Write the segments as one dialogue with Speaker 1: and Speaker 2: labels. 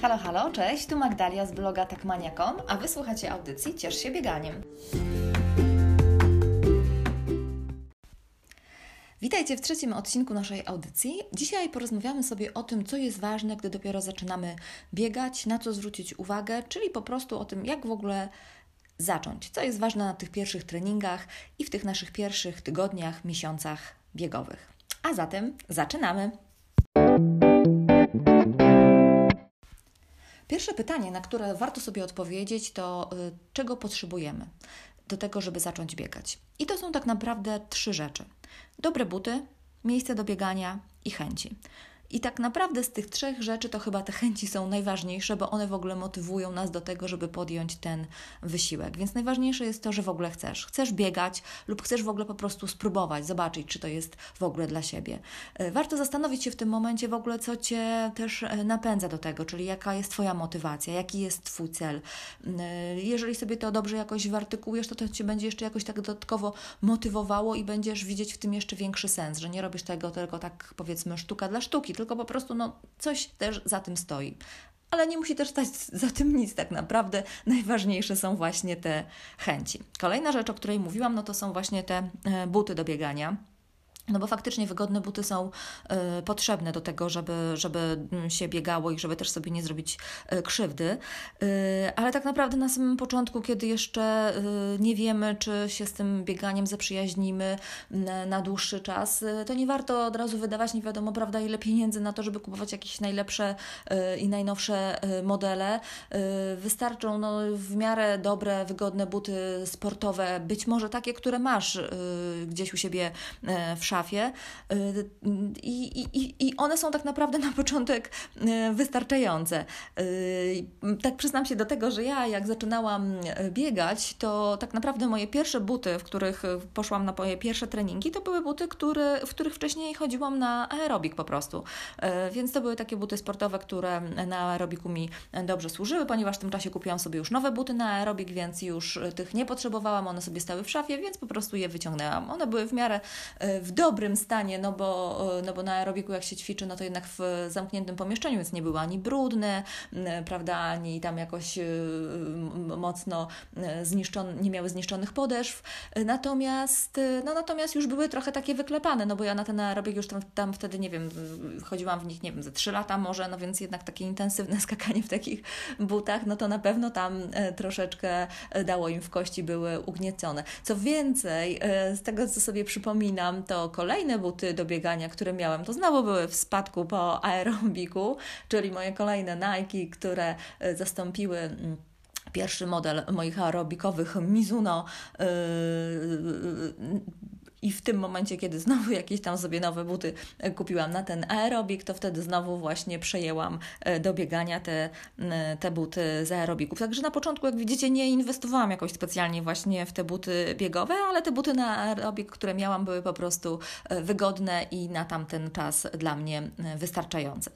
Speaker 1: Halo, halo, cześć, tu Magdalia z bloga takmania.com, a wysłuchacie audycji Ciesz się bieganiem. Witajcie w trzecim odcinku naszej audycji. Dzisiaj porozmawiamy sobie o tym, co jest ważne, gdy dopiero zaczynamy biegać, na co zwrócić uwagę, czyli po prostu o tym, jak w ogóle zacząć, co jest ważne na tych pierwszych treningach i w tych naszych pierwszych tygodniach, miesiącach biegowych. A zatem zaczynamy! Pierwsze pytanie, na które warto sobie odpowiedzieć, to y, czego potrzebujemy do tego, żeby zacząć biegać. I to są tak naprawdę trzy rzeczy: dobre buty, miejsce do biegania i chęci. I tak naprawdę z tych trzech rzeczy to chyba te chęci są najważniejsze, bo one w ogóle motywują nas do tego, żeby podjąć ten wysiłek. Więc najważniejsze jest to, że w ogóle chcesz. Chcesz biegać lub chcesz w ogóle po prostu spróbować, zobaczyć, czy to jest w ogóle dla siebie. E, warto zastanowić się w tym momencie w ogóle, co Cię też e, napędza do tego, czyli jaka jest Twoja motywacja, jaki jest Twój cel. E, jeżeli sobie to dobrze jakoś wyartykułujesz, to to Cię będzie jeszcze jakoś tak dodatkowo motywowało i będziesz widzieć w tym jeszcze większy sens, że nie robisz tego tylko tak powiedzmy sztuka dla sztuki, tylko po prostu no, coś też za tym stoi. Ale nie musi też stać za tym nic tak naprawdę. Najważniejsze są właśnie te chęci. Kolejna rzecz, o której mówiłam, no to są właśnie te e, buty do biegania. No bo faktycznie wygodne buty są y, potrzebne do tego, żeby, żeby mm, się biegało i żeby też sobie nie zrobić y, krzywdy. Y, ale tak naprawdę na samym początku, kiedy jeszcze nie wiemy, czy się z tym bieganiem zaprzyjaźnimy na, dłuższy czas, to nie warto od razu wydawać nie wiadomo, prawda, ile pieniędzy na to, żeby kupować jakieś najlepsze i najnowsze modele. Wystarczą no, w miarę dobre, wygodne buty sportowe, być może takie, które masz gdzieś u siebie w szafie szafie y, i, i, i one są tak naprawdę na początek y, wystarczające. Y, tak przyznam się do tego, że ja jak zaczynałam biegać, to tak naprawdę moje pierwsze buty, w których poszłam na moje pierwsze treningi, to były buty, które, w których wcześniej chodziłam na aerobik po prostu. Więc to były takie buty sportowe, które na aerobiku mi dobrze służyły, ponieważ w tym czasie kupiłam sobie już nowe buty na aerobik, więc już tych nie potrzebowałam, one sobie stały w szafie, więc po prostu je wyciągnęłam. One były w miarę w domu dobrym stanie, no bo, e, no bo na aerobiku jak się ćwiczy, no to jednak w zamkniętym pomieszczeniu, więc nie były ani brudne, prawda, ani tam jakoś e, mocno e, zniszczone, nie miały zniszczonych podeszw. Natomiast, no natomiast już były trochę takie wyklepane, no bo ja na ten aerobik już tam, tam wtedy, nie wiem, chodziłam w nich, nie wiem, ze trzy lata może, no więc jednak takie intensywne skakanie w takich butach, no to na pewno tam troszeczkę dało im w kości, były ugniecone. Co więcej, z tego co sobie przypominam, to kolejne buty do biegania, które miałam, to znowu były w spadku po aerobiku, czyli moje kolejne Nike, które e, zastąpiły mm, pierwszy model moich aerobikowych Mizuno yy, i w tym momencie, kiedy znowu jakieś tam sobie nowe buty e, kupiłam na ten aerobik, to wtedy znowu właśnie przejęłam e, do biegania te, te buty z aerobików. Także na początku, jak widzicie, nie inwestowałam jakoś specjalnie właśnie w te buty biegowe, ale te buty na aerobik, które miałam, były po prostu e, wygodne i na tamten czas dla mnie wystarczające.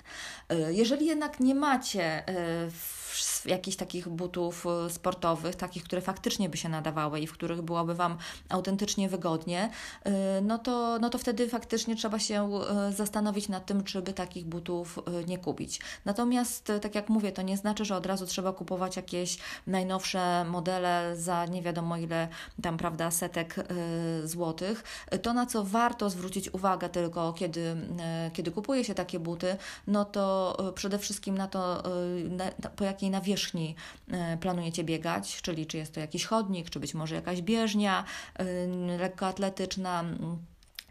Speaker 1: Jeżeli jednak nie macie w jakichś takich butów e, sportowych, takich, które faktycznie by się nadawały i w których byłoby Wam autentycznie wygodnie, e, no to, no to wtedy faktycznie trzeba się e, zastanowić nad tym, czy by takich butów nie kupić. Natomiast, tak jak mówię, to nie znaczy, że od razu trzeba kupować jakieś najnowsze modele za nie wiadomo ile tam, prawda, setek złotych. To, na co warto zwrócić uwagę tylko, kiedy, kiedy kupuje się takie buty, no to przede wszystkim na to, na, po jakiej nawierzchni e, planujecie biegać, czyli czy jest to jakiś chodnik, czy być może jakaś bieżnia e, lekkoatletyczna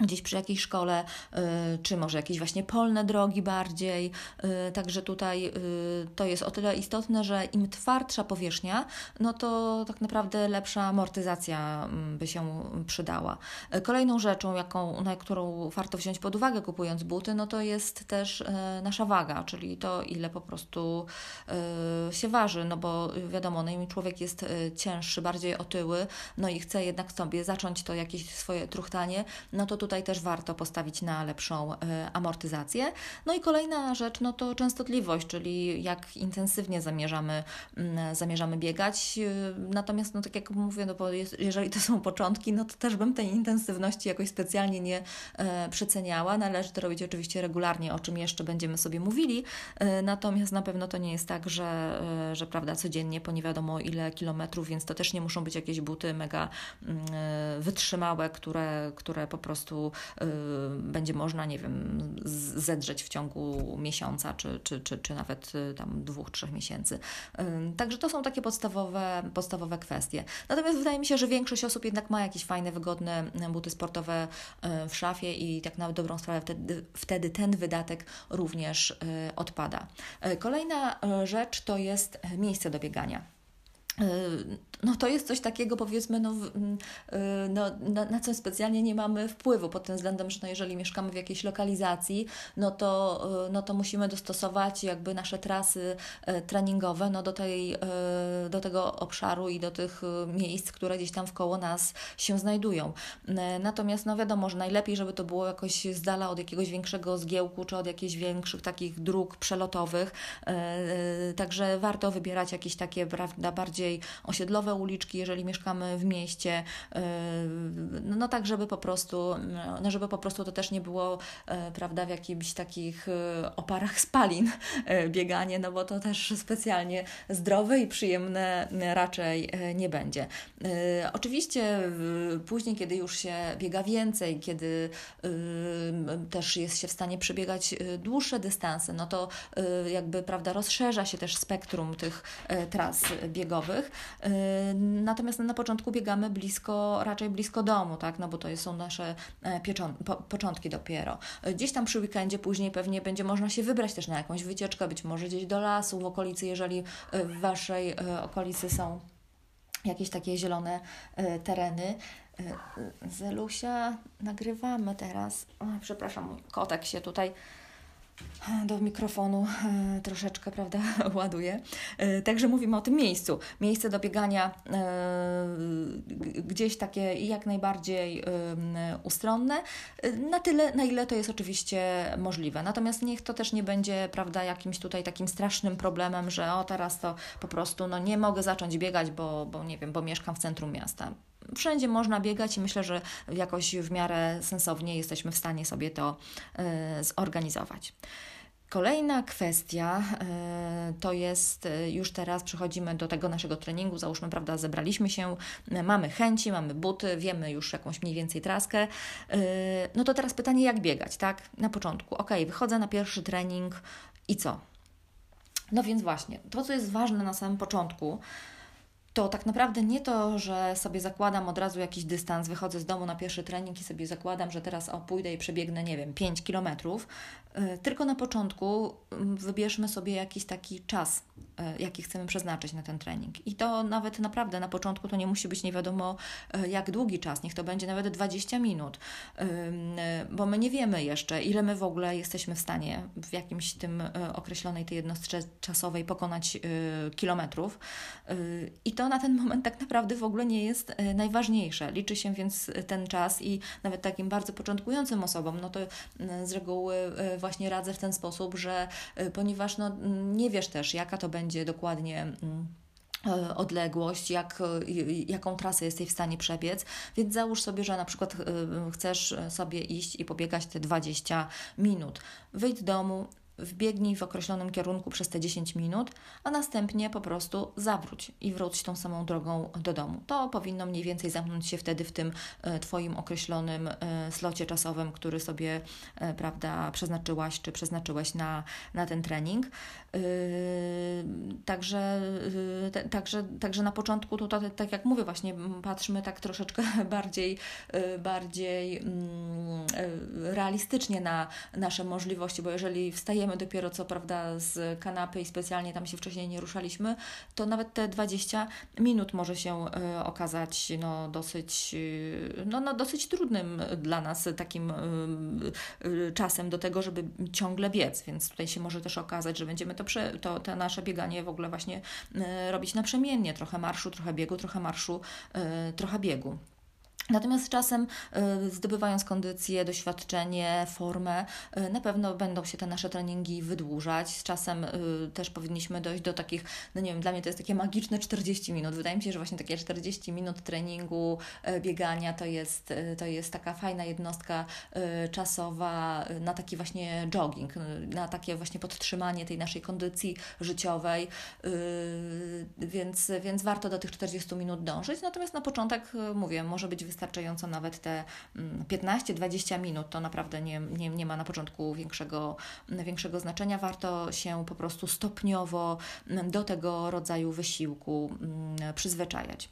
Speaker 1: gdzieś przy jakiejś szkole, y, czy może jakieś właśnie polne drogi bardziej. Y, także tutaj y, to jest o tyle istotne, że im twardsza powierzchnia, no to tak naprawdę lepsza amortyzacja mm, by się przydała. Kolejną rzeczą, jaką, na którą warto wziąć pod uwagę kupując buty, no to jest też nasza waga, czyli to ile po prostu się waży, no bo wiadomo, no im człowiek jest cięższy, bardziej otyły, no i chce jednak sobie zacząć to jakieś swoje truchtanie, no to tutaj tutaj też warto postawić na lepszą amortyzację. No i kolejna rzecz, no to częstotliwość, czyli jak intensywnie zamierzamy, zamierzamy biegać. Natomiast, no tak jak mówię, no bo jeżeli to są początki, no to też bym tej intensywności jakoś specjalnie nie przeceniała. Należy to robić oczywiście regularnie, o czym jeszcze będziemy sobie mówili. Natomiast na pewno to nie jest tak, że, że prawda, codziennie po nie wiadomo ile kilometrów, więc to też nie muszą być jakieś buty mega wytrzymałe, które, które po prostu y, będzie można, nie wiem, zedrzeć w ciągu miesiąca, czy, czy, czy, czy nawet y, tam dwóch, trzech miesięcy. Y, także to są takie podstawowe, podstawowe kwestie. Natomiast wydaje mi się, że większość osób jednak ma jakieś fajne, wygodne buty sportowe w szafie i tak na dobrą sprawę wtedy, wtedy ten wydatek również odpada. Kolejna rzecz to jest miejsce do biegania. No to jest coś takiego, powiedzmy, no, yy, no, na, na, co specjalnie nie mamy wpływu, pod tym względem, że no, jeżeli mieszkamy w jakiejś lokalizacji, no to, yy, no to musimy dostosować jakby nasze trasy treningowe no, do, tej, do tego obszaru i do tych miejsc, które gdzieś tam wkoło nas się znajdują. Natomiast no wiadomo, że najlepiej, żeby to było jakoś z dala od jakiegoś większego zgiełku, czy od jakichś większych takich dróg przelotowych, także warto wybierać jakieś takie, prawda, bardziej bardziej osiedlowe uliczki, jeżeli mieszkamy w mieście, yy, no tak, żeby po prostu, no żeby po prostu to też nie było, yy, prawda, w jakichś takich yy, oparach spalin bieganie, no bo to też specjalnie zdrowe i przyjemne raczej nie będzie. Oczywiście później, kiedy już się biega więcej, kiedy też jest się w stanie przebiegać dłuższe dystanse, no to jakby, prawda, rozszerza się też spektrum tych tras biegowych, natomiast na początku biegamy blisko, raczej blisko domu, tak? no bo to są nasze e, po, początki dopiero. Gdzieś tam przy weekendzie później pewnie będzie można się wybrać też na jakąś wycieczkę, być może gdzieś do lasu w okolicy, jeżeli e, w Waszej okolicy są jakieś takie zielone tereny. Zelusia, nagrywamy teraz. O, przepraszam, kotek się tutaj do mikrofonu e, troszeczkę, prawda, ładuje. E, także mówimy o tym miejscu. Miejsce do biegania e, gdzieś takie jak najbardziej ustronne, na tyle, na ile to jest oczywiście możliwe. Natomiast niech to też nie będzie, prawda, jakimś tutaj takim strasznym problemem, że o teraz to po prostu no nie mogę zacząć biegać, bo, bo nie wiem, bo mieszkam w centrum miasta wszędzie można biegać i myślę, że jakoś w miarę sensownie jesteśmy w stanie sobie to zorganizować. Kolejna kwestia e, to jest, e, już teraz przechodzimy do tego naszego treningu, załóżmy, prawda, zebraliśmy się, e, mamy chęci, mamy buty, wiemy już jakąś mniej więcej traskę, no to teraz pytanie, jak biegać, tak? Na początku, ok, wychodzę na pierwszy trening i co? No więc właśnie, to co jest ważne na samym początku, to tak naprawdę nie to, że sobie zakładam od razu jakiś dystans, wychodzę z domu na pierwszy trening i sobie zakładam, że teraz o, pójdę i przebiegnę, nie wiem, 5 kilometrów, y, tylko na początku mm, wybierzmy sobie jakiś taki czas, y, jaki chcemy przeznaczyć na ten trening. I to nawet naprawdę na początku to nie musi być nie wiadomo y, jak długi czas, niech to będzie nawet 20 minut, bo my nie wiemy jeszcze, ile my w ogóle jesteśmy w stanie w jakimś tym określonej tej jednostce czasowej pokonać kilometrów. I to to na ten moment tak naprawdę w ogóle nie jest e, najważniejsze. Liczy się więc ten czas i nawet takim bardzo początkującym osobom, no to z reguły e, właśnie radzę w ten sposób, że e, ponieważ no, nie wiesz też, jaka to będzie dokładnie odległość, jak, jaką trasę jesteś w stanie przebiec, więc załóż sobie, że na przykład chcesz sobie iść i pobiegać te 20 minut. Wyjdź z domu, wbiegnij w określonym kierunku przez te 10 minut, a następnie po prostu zawróć i wróć tą samą drogą do domu. To powinno mniej więcej zamknąć się wtedy w tym e, Twoim określonym e, slocie czasowym, który sobie e, prawda, przeznaczyłaś czy przeznaczyłeś na, na ten trening. Także, także, także na początku tutaj, tak jak mówię, właśnie patrzmy tak troszeczkę bardziej, bardziej mm, realistycznie na nasze możliwości, bo jeżeli wstajemy wstajemy dopiero co prawda z kanapy i specjalnie tam się wcześniej nie ruszaliśmy, to nawet te 20 minut może się y, okazać no, dosyć, y, no, no, dosyć trudnym dla nas takim y, czasem do tego, żeby ciągle biec, więc tutaj się może też okazać, że będziemy to, to, to nasze bieganie w ogóle właśnie robić naprzemiennie, trochę marszu, trochę biegu, trochę marszu, trochę biegu. Natomiast z czasem, y, zdobywając kondycję, doświadczenie, formę, y, na pewno będą się te nasze treningi wydłużać. Z czasem y, też powinniśmy dojść do takich, no nie wiem, dla mnie to jest takie magiczne 40 minut. Wydaje mi się, że właśnie takie 40 minut treningu, biegania to jest, to jest taka fajna jednostka czasowa na taki właśnie jogging, na takie właśnie podtrzymanie tej naszej kondycji życiowej, więc, więc warto do tych 40 minut dążyć. Natomiast na początek, mówię, może być wystarczająco wystarczająco nawet te 15-20 mm, minut, to naprawdę nie, nie, nie ma na początku większego, większego znaczenia. Warto się po prostu stopniowo do tego rodzaju wysiłku mm, przyzwyczajać.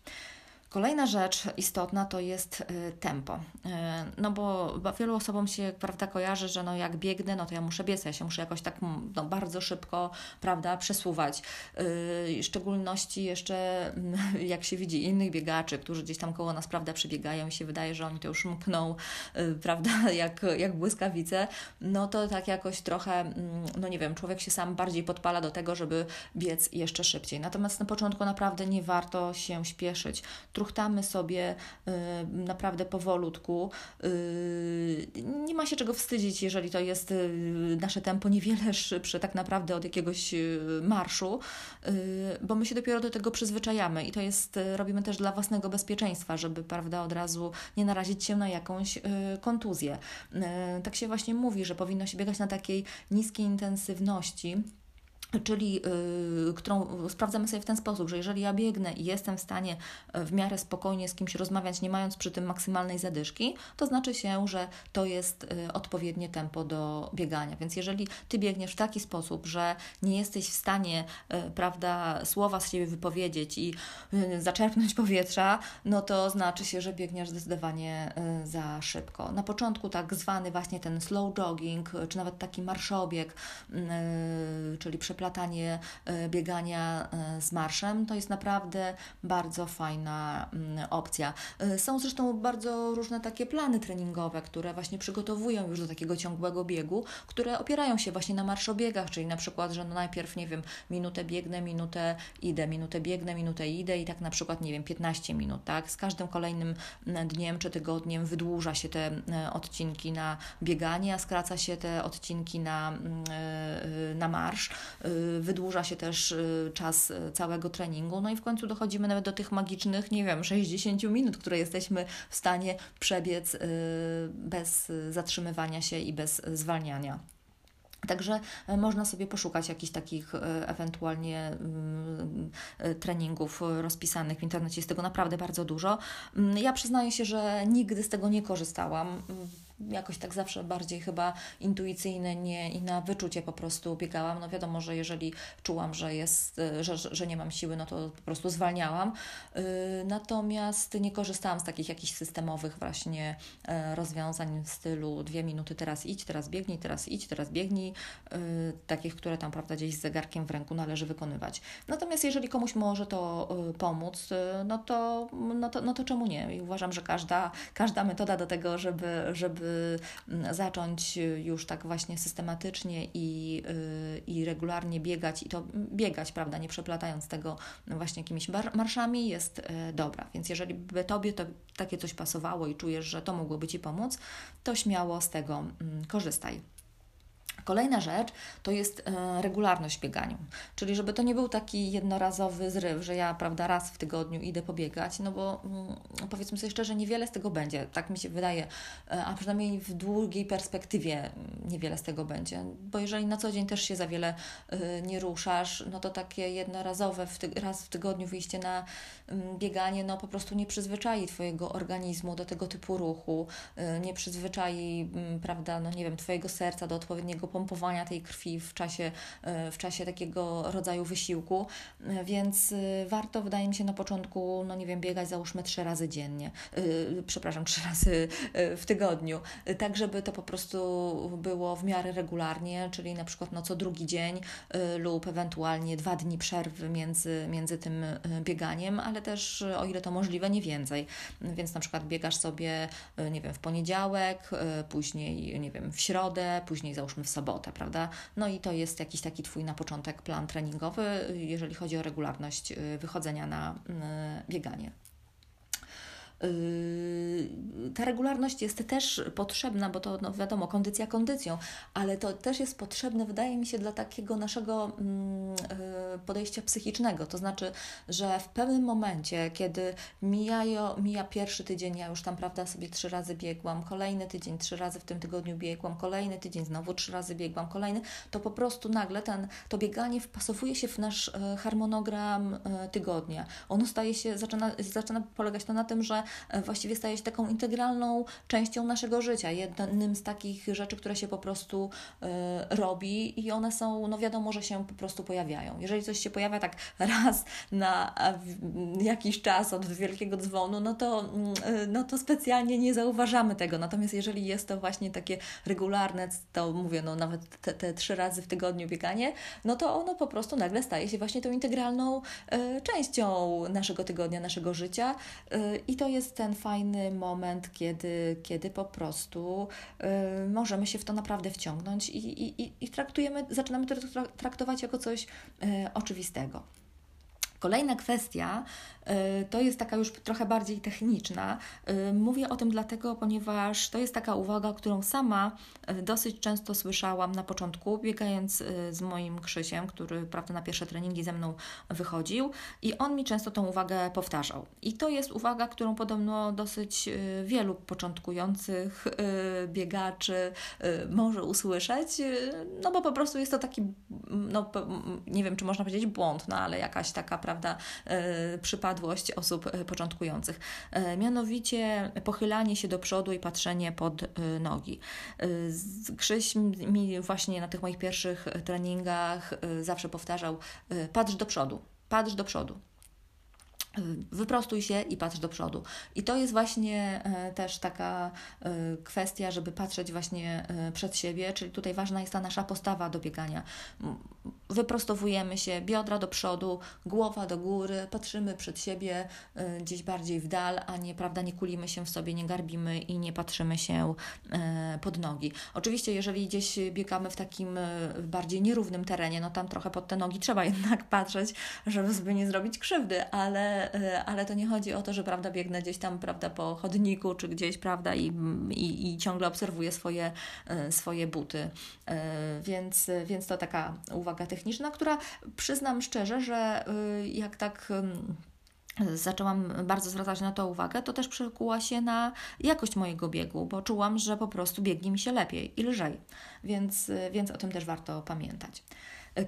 Speaker 1: Kolejna rzecz istotna to jest y, tempo. Y, no bo wielu osobom się prawda kojarzy, że no jak biegnę, no to ja muszę biec, ja się muszę jakoś tak no, bardzo szybko prawda, przesuwać. Y, w szczególności jeszcze mm, jak się widzi innych biegaczy, którzy gdzieś tam koło nas prawda przebiegają i się wydaje, że oni to już mkną prawda, jak, jak błyskawice, no to tak jakoś trochę, mm, no nie wiem, człowiek się sam bardziej podpala do tego, żeby biec jeszcze szybciej. Natomiast na początku naprawdę nie warto się śpieszyć truchtamy sobie y, naprawdę powolutku. Y, nie ma się czego wstydzić, jeżeli to jest y, nasze tempo niewiele szybsze tak naprawdę od jakiegoś marszu, bo my się dopiero do tego przyzwyczajamy i to jest, robimy też dla własnego bezpieczeństwa, żeby prawda, od razu nie narazić się na jakąś kontuzję. Tak się właśnie mówi, że powinno się biegać na takiej niskiej intensywności czyli y, którą sprawdzamy sobie w ten sposób, że jeżeli ja biegnę i jestem w stanie e, w miarę spokojnie z kimś rozmawiać, nie mając przy tym maksymalnej zadyszki, to znaczy się, że to jest y, odpowiednie tempo do biegania. Więc jeżeli ty biegniesz w taki sposób, że nie jesteś w stanie, y, prawda, słowa z siebie wypowiedzieć i zaczerpnąć powietrza, no to znaczy się, że biegniesz zdecydowanie za szybko. Na początku tak zwany właśnie ten slow jogging, czy nawet taki marszobieg, czyli przepływ przeplatanie e, biegania e, z marszem, to jest naprawdę bardzo fajna mm, opcja. E, są zresztą bardzo różne takie plany treningowe, które właśnie przygotowują już do takiego ciągłego biegu, które opierają się właśnie na marszobiegach, czyli na przykład, że no najpierw, nie wiem, minutę biegnę, minutę idę, minutę biegnę, minutę idę i tak na przykład, nie wiem, 15 minut, tak? Z każdym kolejnym mm, dniem czy tygodniem wydłuża się te odcinki na bieganie, a skraca się te odcinki na, mm, na marsz. Y, wydłuża się też y, czas y, całego treningu, no i w końcu dochodzimy nawet do tych magicznych, nie wiem, 60 minut, które jesteśmy w stanie przebiec bez zatrzymywania się i bez zwalniania. Także można sobie poszukać jakichś takich ewentualnie mm, treningów rozpisanych w internecie. Jest tego naprawdę bardzo dużo. Mm, ja przyznaję się, że nigdy z tego nie korzystałam jakoś tak zawsze bardziej chyba intuicyjne nie, i na wyczucie po prostu biegałam. No wiadomo, że jeżeli czułam, że, jest, że, że nie mam siły, no to po prostu zwalniałam. Y, natomiast nie korzystałam z takich jakichś systemowych właśnie e, rozwiązań w stylu dwie minuty teraz idź, teraz biegnij, teraz idź, teraz biegnij, y, takich, które tam prawda gdzieś z zegarkiem w ręku należy wykonywać. Natomiast jeżeli komuś może to y, pomóc, no to, no to, no to czemu nie? I uważam, że każda, każda metoda do tego, żeby, żeby Y, zacząć już tak właśnie systematycznie i, y, i regularnie biegać i to biegać, prawda, nie przeplatając tego właśnie jakimiś marszami jest y, dobra. Więc jeżeli by Tobie to takie coś pasowało i czujesz, że to mogłoby Ci pomóc, to śmiało z tego mm, korzystaj. Kolejna rzecz to jest e, regularność w bieganiu, czyli żeby to nie był taki jednorazowy zryw, że ja prawda, raz w tygodniu idę pobiegać, no bo mm, powiedzmy sobie szczerze, niewiele z tego będzie, tak mi się wydaje, e, a przynajmniej w długiej perspektywie mm, niewiele z tego będzie, bo jeżeli na co dzień też się za wiele e, nie ruszasz, no to takie jednorazowe w raz w tygodniu wyjście na mm, bieganie, no po prostu nie przyzwyczai Twojego organizmu do tego typu ruchu, nie przyzwyczai, prawda, no nie wiem, Twojego serca do odpowiedniego pompowania tej krwi w czasie, e, w czasie takiego rodzaju wysiłku, e, więc e, warto, wydaje mi się, na początku, no nie wiem, biegać załóżmy trzy razy dziennie, przepraszam, trzy razy w tygodniu, tak żeby to po prostu było w miarę regularnie, czyli na przykład no, co drugi dzień lub ewentualnie dwa dni przerwy między, między tym bieganiem, ale też o ile to możliwe, nie więcej. Więc na przykład biegasz sobie, nie wiem, w poniedziałek, później, nie wiem, w środę, później załóżmy w sobotę, sobotę, prawda? No i to jest jakiś taki Twój na początek plan treningowy, jeżeli chodzi o regularność y, wychodzenia na y, bieganie. Yy, ta regularność jest też potrzebna, bo to no wiadomo, kondycja kondycją, ale to też jest potrzebne, wydaje mi się, dla takiego naszego mm, yy, podejścia psychicznego. To znaczy, że w pewnym momencie, kiedy mijają, mija pierwszy tydzień, ja już tam, prawda, sobie trzy razy biegłam, kolejny tydzień, trzy razy w tym tygodniu biegłam, kolejny tydzień, znowu trzy razy biegłam, kolejny, to po prostu nagle ten, to bieganie wpasowuje się w nasz e, harmonogram e, tygodnia. Ono staje się, zaczyna, zaczyna polegać to na tym, że właściwie staje się taką integralną częścią naszego życia, jednym z takich rzeczy, które się po prostu robi i one są, no wiadomo, że się po prostu pojawiają. Jeżeli coś się pojawia tak raz na jakiś czas od wielkiego dzwonu, no to, mm, no to specjalnie nie zauważamy tego. Natomiast jeżeli jest to właśnie takie regularne, to mówię, no nawet te, te trzy razy w tygodniu bieganie, no to ono po prostu nagle staje się właśnie tą integralną y, częścią naszego tygodnia, naszego życia. Y, I to jest ten fajny moment, kiedy, kiedy po prostu y, możemy się w to naprawdę wciągnąć i, i, i traktujemy, zaczynamy to traktować jako coś oczywistego. Kolejna kwestia y, to jest taka już trochę bardziej techniczna. Y, mówię o tym dlatego, ponieważ to jest taka uwaga, którą sama y, dosyć często słyszałam na początku, biegając z moim Krzysiem, który prawda, na pierwsze treningi ze mną wychodził i on mi często tą uwagę powtarzał. I to jest uwaga, którą podobno dosyć wielu początkujących biegaczy może usłyszeć, no bo po prostu jest to taki, no nie wiem, czy można powiedzieć błąd, no ale jakaś taka prawda, e, przypadłość osób e, początkujących. E, mianowicie pochylanie się do przodu i patrzenie pod nogi. Krzyś mi właśnie na tych moich pierwszych treningach zawsze powtarzał: patrz do przodu, patrz do przodu. Wyprostuj się i patrz do przodu. I to jest właśnie też taka kwestia, żeby patrzeć właśnie przed siebie, czyli tutaj ważna jest ta nasza postawa do biegania wyprostowujemy się, biodra do przodu, głowa do góry, patrzymy przed siebie, gdzieś bardziej w dal, a nie, prawda, nie kulimy się w sobie, nie garbimy i nie patrzymy się pod nogi. Oczywiście, jeżeli gdzieś biegamy w takim bardziej nierównym terenie, no tam trochę pod te nogi trzeba jednak patrzeć, żeby sobie nie zrobić krzywdy, ale, ale to nie chodzi o to, że, prawda, biegnę gdzieś tam, prawda, po chodniku czy gdzieś, prawda, i, i, i ciągle obserwuję swoje, swoje buty. Więc, więc to taka uwaga techniczna która przyznam szczerze, że y, jak tak zaczęłam bardzo zwracać na to uwagę, to też przekuła się na jakość mojego biegu, bo czułam, że po prostu biegnie mi się lepiej i lżej, więc, więc o tym też warto pamiętać.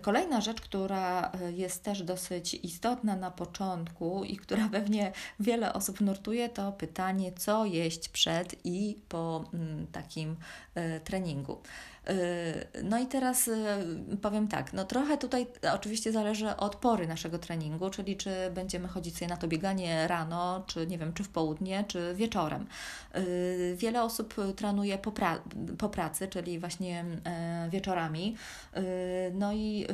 Speaker 1: Kolejna rzecz, która jest też dosyć istotna na początku i która pewnie wiele osób nurtuje, to pytanie, co jeść przed i po mm, takim e, treningu. Yy, no i teraz yy, powiem tak, no trochę tutaj oczywiście zależy od pory naszego treningu, czyli czy będziemy chodzić sobie na to bieganie rano, czy nie wiem, czy w południe, czy wieczorem. Yy, wiele osób trenuje po, pra po pracy, czyli właśnie wieczorami. No i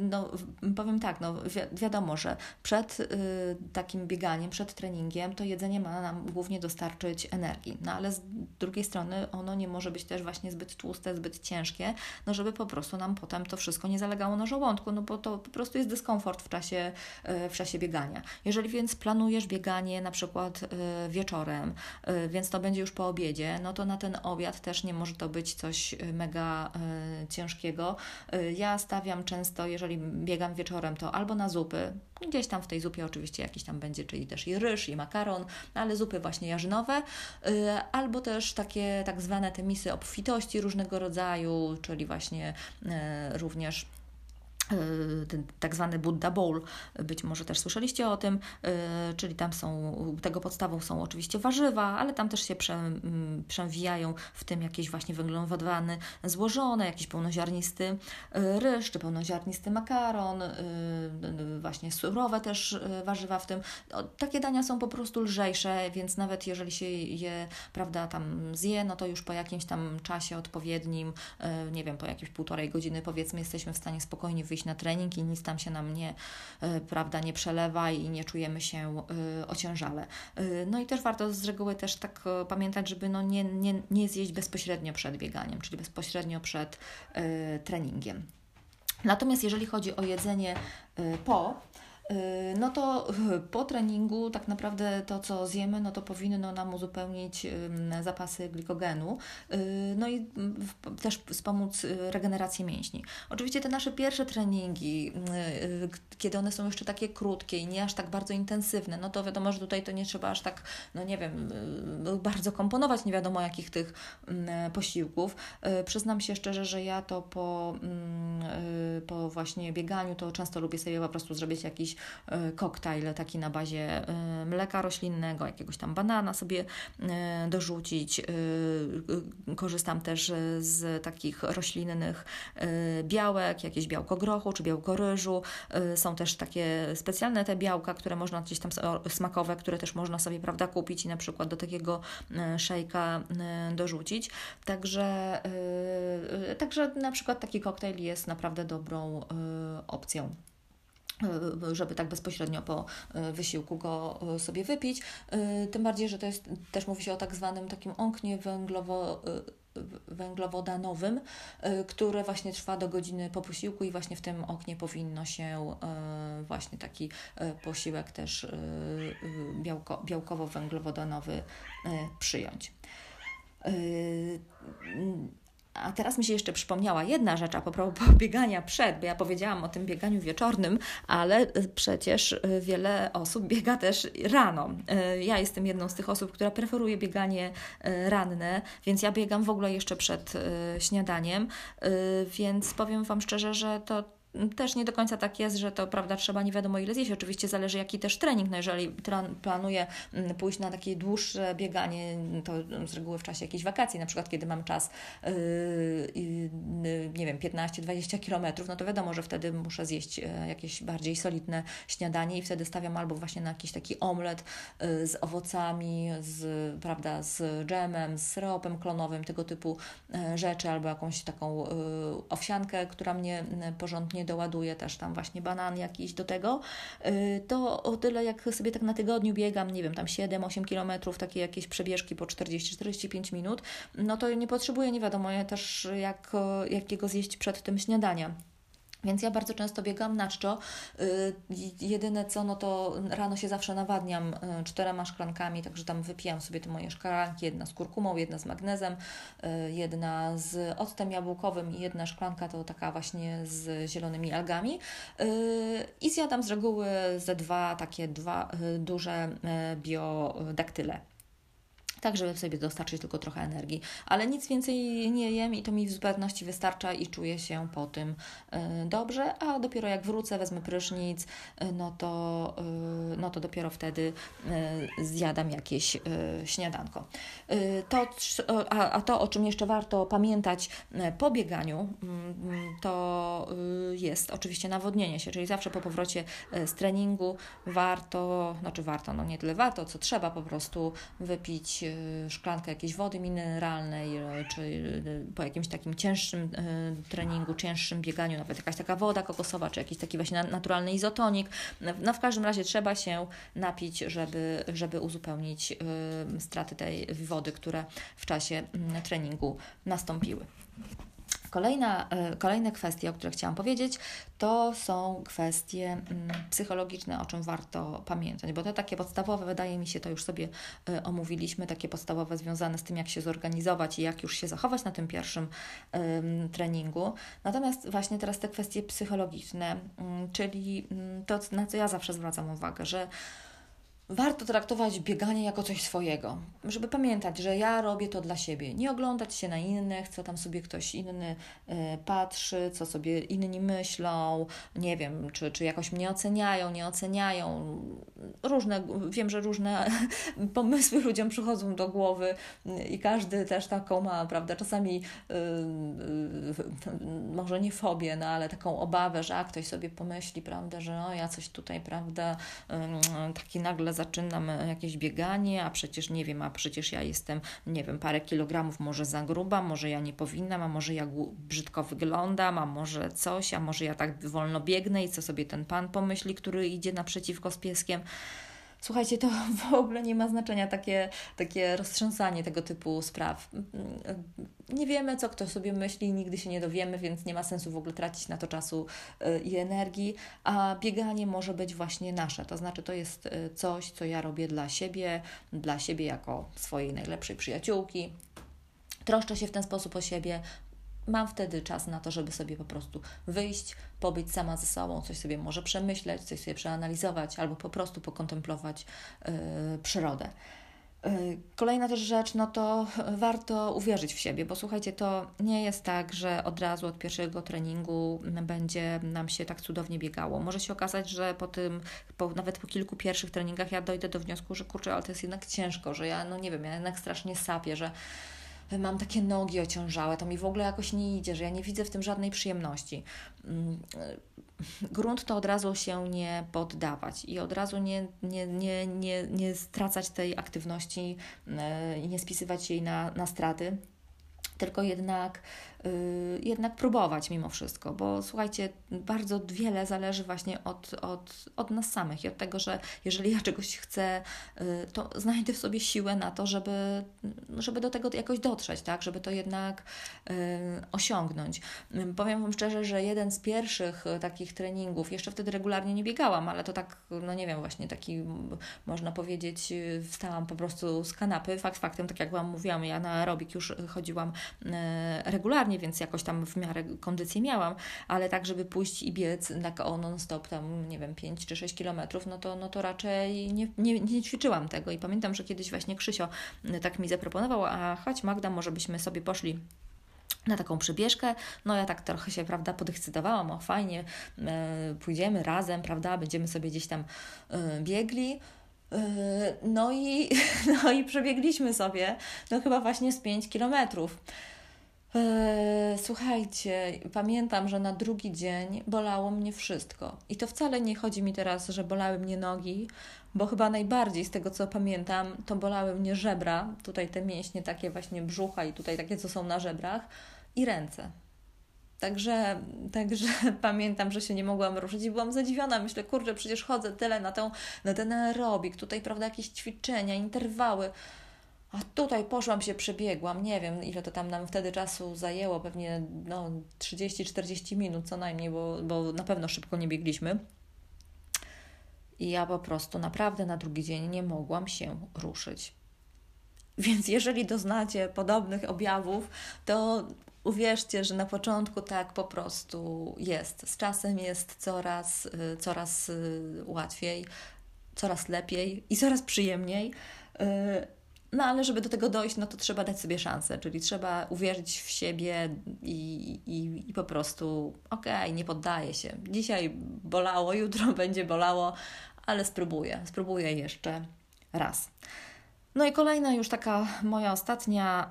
Speaker 1: no, powiem tak, no wi wiadomo, że przed takim bieganiem, przed treningiem, to jedzenie ma nam głównie dostarczyć energii, no ale z drugiej strony ono nie może być też właśnie zbyt tłuste, zbyt ciężkie, no żeby po prostu nam potem to wszystko nie zalegało na żołądku, no bo to po prostu jest dyskomfort w czasie, e, w czasie biegania. Jeżeli więc planujesz bieganie na przykład e, wieczorem, e, więc to będzie już po obiedzie, no to na ten obiad też nie może to być coś mega ciężkiego. Ja stawiam często, jeżeli biegam wieczorem, to albo na zupy, Gdzieś tam w tej zupie oczywiście jakiś tam będzie, czyli też i ryż, i makaron, ale zupy właśnie jarzynowe, albo też takie tak zwane te misy obfitości różnego rodzaju, czyli właśnie y, również E, ten tak zwany Buddha Bowl, być może też słyszeliście o tym, e, czyli tam są, tego podstawą są oczywiście warzywa, ale tam też się prze, przewijają w tym jakieś właśnie węglowodany złożone, jakiś pełnoziarnisty e, ryż, czy pełnoziarnisty makaron, właśnie surowe też warzywa w tym. Takie dania są po prostu lżejsze, więc nawet jeżeli się je, prawda, tam zje, no to już po jakimś tam czasie odpowiednim, nie wiem, po jakieś półtorej godziny powiedzmy, jesteśmy w stanie spokojnie wyjść na trening i nic tam się nam nie, e, prawda, nie przelewa i nie czujemy się e, ociężale. E, no i też warto z reguły też tak pamiętać, żeby no nie, nie, nie zjeść bezpośrednio przed bieganiem, czyli bezpośrednio przed treningiem. Natomiast jeżeli chodzi o jedzenie po, no to po treningu tak naprawdę to, co zjemy, no to powinno nam uzupełnić zapasy glikogenu, y, no i też wspomóc y, regenerację mięśni. Oczywiście te nasze pierwsze treningi, kiedy one są jeszcze takie krótkie i nie aż tak bardzo intensywne, no to wiadomo, że tutaj to nie trzeba aż tak, no nie wiem, bardzo komponować nie wiadomo jakich tych posiłków. Przyznam się szczerze, że ja to po, po właśnie bieganiu to często lubię sobie po prostu zrobić jakiś koktajl taki na bazie e, mleka roślinnego, jakiegoś tam banana sobie e, dorzucić. Korzystam też z takich roślinnych białek, jakieś białko grochu czy białko ryżu. Są też takie specjalne te białka, które można gdzieś tam smakowe, które też można sobie prawda kupić i na przykład do takiego szejka dorzucić. Także, także na przykład taki koktajl jest naprawdę dobrą opcją. E, żeby tak bezpośrednio po e, wysiłku go e, sobie wypić. Tym bardziej, że to jest, też mówi się o tak zwanym takim oknie węglowo węglowodanowym, które właśnie trwa do godziny po posiłku i właśnie w tym oknie powinno się właśnie taki posiłek też białko, białkowo-węglowodanowy przyjąć. A teraz mi się jeszcze przypomniała jedna rzecz a propos biegania przed, bo ja powiedziałam o tym bieganiu wieczornym, ale przecież y, wiele osób biega też rano. Y, ja jestem jedną z tych osób, która preferuje bieganie ranne, więc ja biegam w ogóle jeszcze przed śniadaniem, więc powiem Wam szczerze, że to też nie do końca tak jest, że to prawda, trzeba nie wiadomo ile zjeść. Oczywiście zależy jaki też trening. No jeżeli planuję mm, pójść na takie dłuższe bieganie, to z reguły w czasie jakiejś wakacji, na przykład kiedy mam czas, yy, yy, nie wiem, 15-20 kilometrów, no to wiadomo, że wtedy muszę zjeść e, jakieś bardziej solidne śniadanie i wtedy stawiam albo właśnie na jakiś taki omlet yy, z owocami, z, prawda, z dżemem, z syropem klonowym, tego typu e, rzeczy, albo jakąś taką e, owsiankę, która mnie porządnie nie doładuję też tam właśnie banan jakiś do tego, y, to o tyle jak sobie tak na tygodniu biegam, nie wiem, tam 7-8 kilometrów, takie jakieś przebieżki po 40-45 minut, no to nie potrzebuję, nie wiadomo, ja też jak, jakiego zjeść przed tym śniadania. Więc ja bardzo często biegam na czczo. Y, jedyne co, no to rano się zawsze nawadniam y, czterema szklankami, także tam wypijam sobie te moje szklanki, jedna z kurkumą, jedna z magnezem, y, jedna z octem jabłkowym i jedna szklanka to taka właśnie z zielonymi algami. I zjadam z reguły ze dwa takie dwa duże biodaktyle tak żeby sobie dostarczyć tylko trochę energii. Ale nic więcej nie jem i to mi w zupełności wystarcza i czuję się po tym y, dobrze, a dopiero jak wrócę, wezmę prysznic, y, no to, y, no to dopiero wtedy zjadam jakieś śniadanko. To, a, to, o czym jeszcze warto pamiętać po bieganiu, mm, to jest oczywiście nawodnienie się, czyli zawsze po powrocie z treningu warto, znaczy warto, no nie tyle warto, co trzeba po prostu wypić szklankę jakiejś wody mineralnej, e, czy e, po jakimś takim cięższym treningu, cięższym bieganiu, nawet jakaś taka woda kokosowa, czy jakiś taki właśnie naturalny izotonik. No w każdym razie trzeba się napić, żeby, żeby uzupełnić straty tej wody, które w czasie treningu nastąpiły. Kolejna, e, kolejne kwestie, o których chciałam powiedzieć, to są kwestie mm, psychologiczne, o czym warto pamiętać, bo te takie podstawowe, wydaje mi się, to już sobie e, omówiliśmy, takie podstawowe związane z tym, jak się zorganizować i jak już się zachować na tym pierwszym treningu. Natomiast właśnie teraz te kwestie psychologiczne, mm, czyli mm, to, na co ja zawsze zwracam uwagę, że warto traktować bieganie jako coś swojego, żeby pamiętać, że ja robię to dla siebie. Nie oglądać się na innych, co tam sobie ktoś inny y, patrzy, co sobie inni myślą, nie wiem, czy, czy jakoś mnie oceniają, nie oceniają. Różne, wiem, że różne pomysły ludziom przychodzą do głowy i każdy też taką ma, prawda, czasami y, y, może nie fobię, no ale taką obawę, że a ktoś sobie pomyśli, prawda, że o, ja coś tutaj, prawda, taki nagle zaczynam jakieś bieganie, a przecież nie wiem, a przecież ja jestem, nie wiem, parę kilogramów może za gruba, może ja nie powinnam, a może ja brzydko wyglądam, a może coś, a może ja tak wolno biegnę i co sobie ten pan pomyśli, który idzie naprzeciwko z pieskiem. Słuchajcie, to w ogóle nie ma znaczenia takie, takie roztrząsanie tego typu spraw. Nie wiemy, co kto sobie myśli, nigdy się nie dowiemy, więc nie ma sensu w ogóle tracić na to czasu y, i energii, a bieganie może być właśnie nasze. To znaczy, to jest y, coś, co ja robię dla siebie, dla siebie jako swojej najlepszej przyjaciółki. Troszczę się w ten sposób o siebie, mam wtedy czas na to, żeby sobie po prostu wyjść, pobyć sama ze sobą, coś sobie może przemyśleć, coś sobie przeanalizować albo po prostu pokontemplować yy, przyrodę. Yy, kolejna też rzecz, no to warto uwierzyć w siebie, bo słuchajcie, to nie jest tak, że od razu od pierwszego treningu będzie nam się tak cudownie biegało. Może się okazać, że po tym, po, nawet po kilku pierwszych treningach ja dojdę do wniosku, że kurczę, ale to jest jednak ciężko, że ja, no nie wiem, ja jednak strasznie sapię, że mam takie nogi ociążałe, to mi w ogóle jakoś nie idzie, że ja nie widzę w tym żadnej przyjemności. Mm, grunt to od razu się nie poddawać i od razu nie, nie, nie, nie, nie stracać tej aktywności e, i nie spisywać jej na, na straty, tylko jednak jednak próbować mimo wszystko, bo słuchajcie, bardzo wiele zależy właśnie od, od, od nas samych i od tego, że jeżeli ja czegoś chcę, y, to znajdę w sobie siłę na to, żeby, żeby do tego jakoś dotrzeć, tak, żeby to jednak y, osiągnąć. Powiem Wam szczerze, że jeden z pierwszych takich treningów, jeszcze wtedy regularnie nie biegałam, ale to tak, no nie wiem, właśnie taki, można powiedzieć, wstałam po prostu z kanapy. Fakt faktem, tak jak Wam mówiłam, ja na aerobik już chodziłam regularnie, więc jakoś tam w miarę kondycję miałam, ale tak, żeby pójść i biec tak o non-stop tam, nie wiem, 5 czy 6 kilometrów, no to, no to raczej nie, nie, nie ćwiczyłam tego i pamiętam, że kiedyś właśnie Krzysio tak mi zaproponował, a chodź Magda, może byśmy sobie poszli na taką przebieżkę. No ja tak trochę się, prawda, podekscytowałam, o fajnie, e, pójdziemy razem, prawda, będziemy sobie gdzieś tam e, biegli. E, no i, no i przebiegliśmy sobie, no chyba właśnie z 5 kilometrów. Eee, słuchajcie, pamiętam, że na drugi dzień bolało mnie wszystko. I to wcale nie chodzi mi teraz, że bolały mnie nogi, bo chyba najbardziej z tego co pamiętam, to bolały mnie żebra, tutaj te mięśnie takie właśnie brzucha i tutaj takie, co są na żebrach, i ręce. Także, także pamiętam, że się nie mogłam ruszyć i byłam zadziwiona. Myślę, kurczę, przecież chodzę tyle na, tą, na ten aerobik, tutaj, prawda, jakieś ćwiczenia, interwały. A tutaj poszłam się, przebiegłam, nie wiem ile to tam nam wtedy czasu zajęło, pewnie no, 30-40 minut co najmniej, bo, bo na pewno szybko nie biegliśmy. I ja po prostu naprawdę na drugi dzień nie mogłam się ruszyć. Więc jeżeli doznacie podobnych objawów, to uwierzcie, że na początku tak po prostu jest. Z czasem jest coraz, y, coraz y, łatwiej, coraz lepiej i coraz przyjemniej y, no ale żeby do tego dojść, no to trzeba dać sobie szansę, czyli trzeba uwierzyć w siebie i, i, i po prostu okej, okay, nie poddaję się. Dzisiaj bolało, jutro będzie bolało, ale spróbuję, spróbuję jeszcze raz. No i kolejna już taka moja ostatnia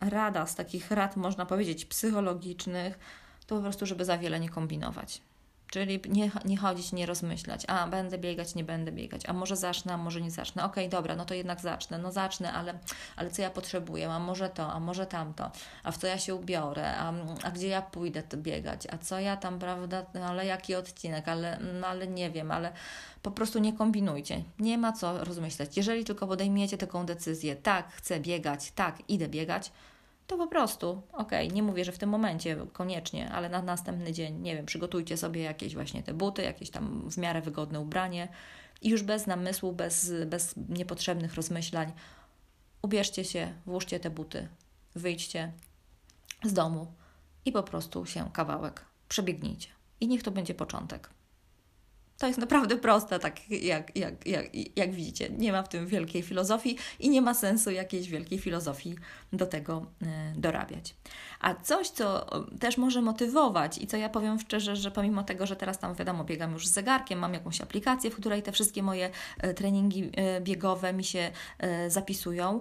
Speaker 1: e, rada z takich rad, można powiedzieć, psychologicznych, to po prostu, żeby za wiele nie kombinować. Czyli nie, nie chodzić, nie rozmyślać, a będę biegać, nie będę biegać, a może zacznę, a może nie zacznę. Okej, okay, dobra, no to jednak zacznę, no zacznę, ale, ale co ja potrzebuję, a może to, a może tamto, a w co ja się ubiorę, a, a gdzie ja pójdę to biegać, a co ja tam, prawda, no ale jaki odcinek, ale, no ale nie wiem, ale po prostu nie kombinujcie, nie ma co rozmyślać. Jeżeli tylko podejmiecie taką decyzję, tak, chcę biegać, tak, idę biegać, to po prostu, okej, okay, nie mówię, że w tym momencie koniecznie, ale na następny dzień, nie wiem, przygotujcie sobie jakieś właśnie te buty, jakieś tam w miarę wygodne ubranie i już bez namysłu, bez, bez niepotrzebnych rozmyślań, ubierzcie się, włóżcie te buty, wyjdźcie z domu i po prostu się kawałek przebiegnijcie. I niech to będzie początek. To jest naprawdę proste, tak jak, jak, jak, jak widzicie. Nie ma w tym wielkiej filozofii i nie ma sensu jakiejś wielkiej filozofii do tego e, dorabiać. A coś, co też może motywować i co ja powiem szczerze, że pomimo tego, że teraz tam wiadomo, biegam już z zegarkiem, mam jakąś aplikację, w której te wszystkie moje e, treningi e, biegowe mi się zapisują,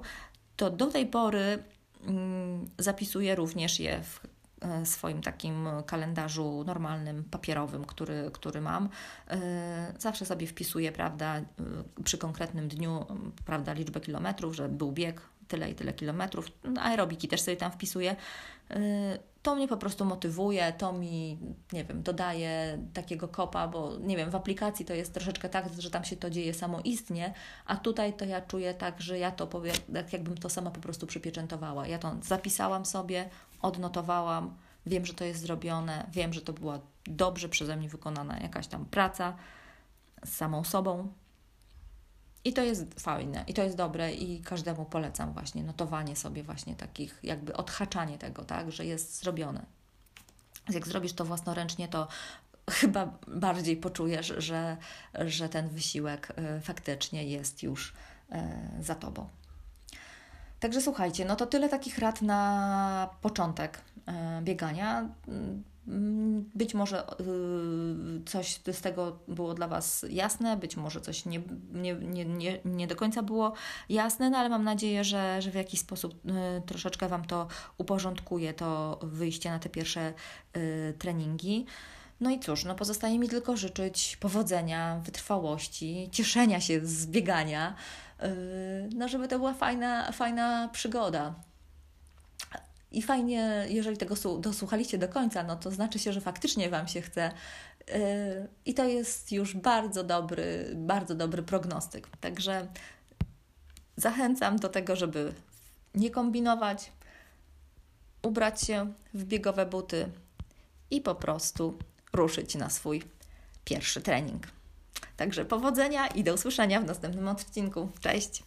Speaker 1: to do tej pory mm, zapisuję również je w E, swoim takim kalendarzu normalnym, papierowym, który, który mam. E, zawsze sobie wpisuję, prawda, e, przy konkretnym dniu, prawda, liczbę kilometrów, że był bieg tyle i tyle kilometrów. No, aerobiki też sobie tam wpisuję. to mnie po prostu motywuje, to mi, nie wiem, dodaje takiego kopa, bo nie wiem, w aplikacji to jest troszeczkę tak, że tam się to dzieje samoistnie, a tutaj to ja czuję tak, że ja to powiem, tak jakbym to sama po prostu przypieczętowała. Ja to zapisałam sobie, odnotowałam, wiem, że to jest zrobione, wiem, że to była dobrze przeze mnie wykonana jakaś tam praca z samą sobą. I to jest fajne, i to jest dobre, i każdemu polecam właśnie notowanie sobie właśnie takich, jakby odhaczanie tego, tak, że jest zrobione. Jak zrobisz to własnoręcznie, to chyba bardziej poczujesz, że, że ten wysiłek y, faktycznie jest już y, za tobą. Także słuchajcie, no to tyle takich rad na początek y, biegania. Mm, być może coś z tego było dla Was jasne, być może coś nie, nie, nie, nie, do końca było jasne, no ale mam nadzieję, że, że w jakiś sposób troszeczkę Wam to uporządkuje, to wyjście na te pierwsze treningi. No i cóż, no pozostaje mi tylko życzyć powodzenia, wytrwałości, cieszenia się z biegania, yy, no żeby to była fajna, fajna przygoda. I fajnie, jeżeli tego dosłuchaliście do końca, no to znaczy się, że faktycznie Wam się chce. Yy, I to jest już bardzo dobry, bardzo dobry prognostyk. Także zachęcam do tego, żeby nie kombinować, ubrać się w biegowe buty i po prostu ruszyć na swój pierwszy trening. Także powodzenia i do usłyszenia w następnym odcinku. Cześć!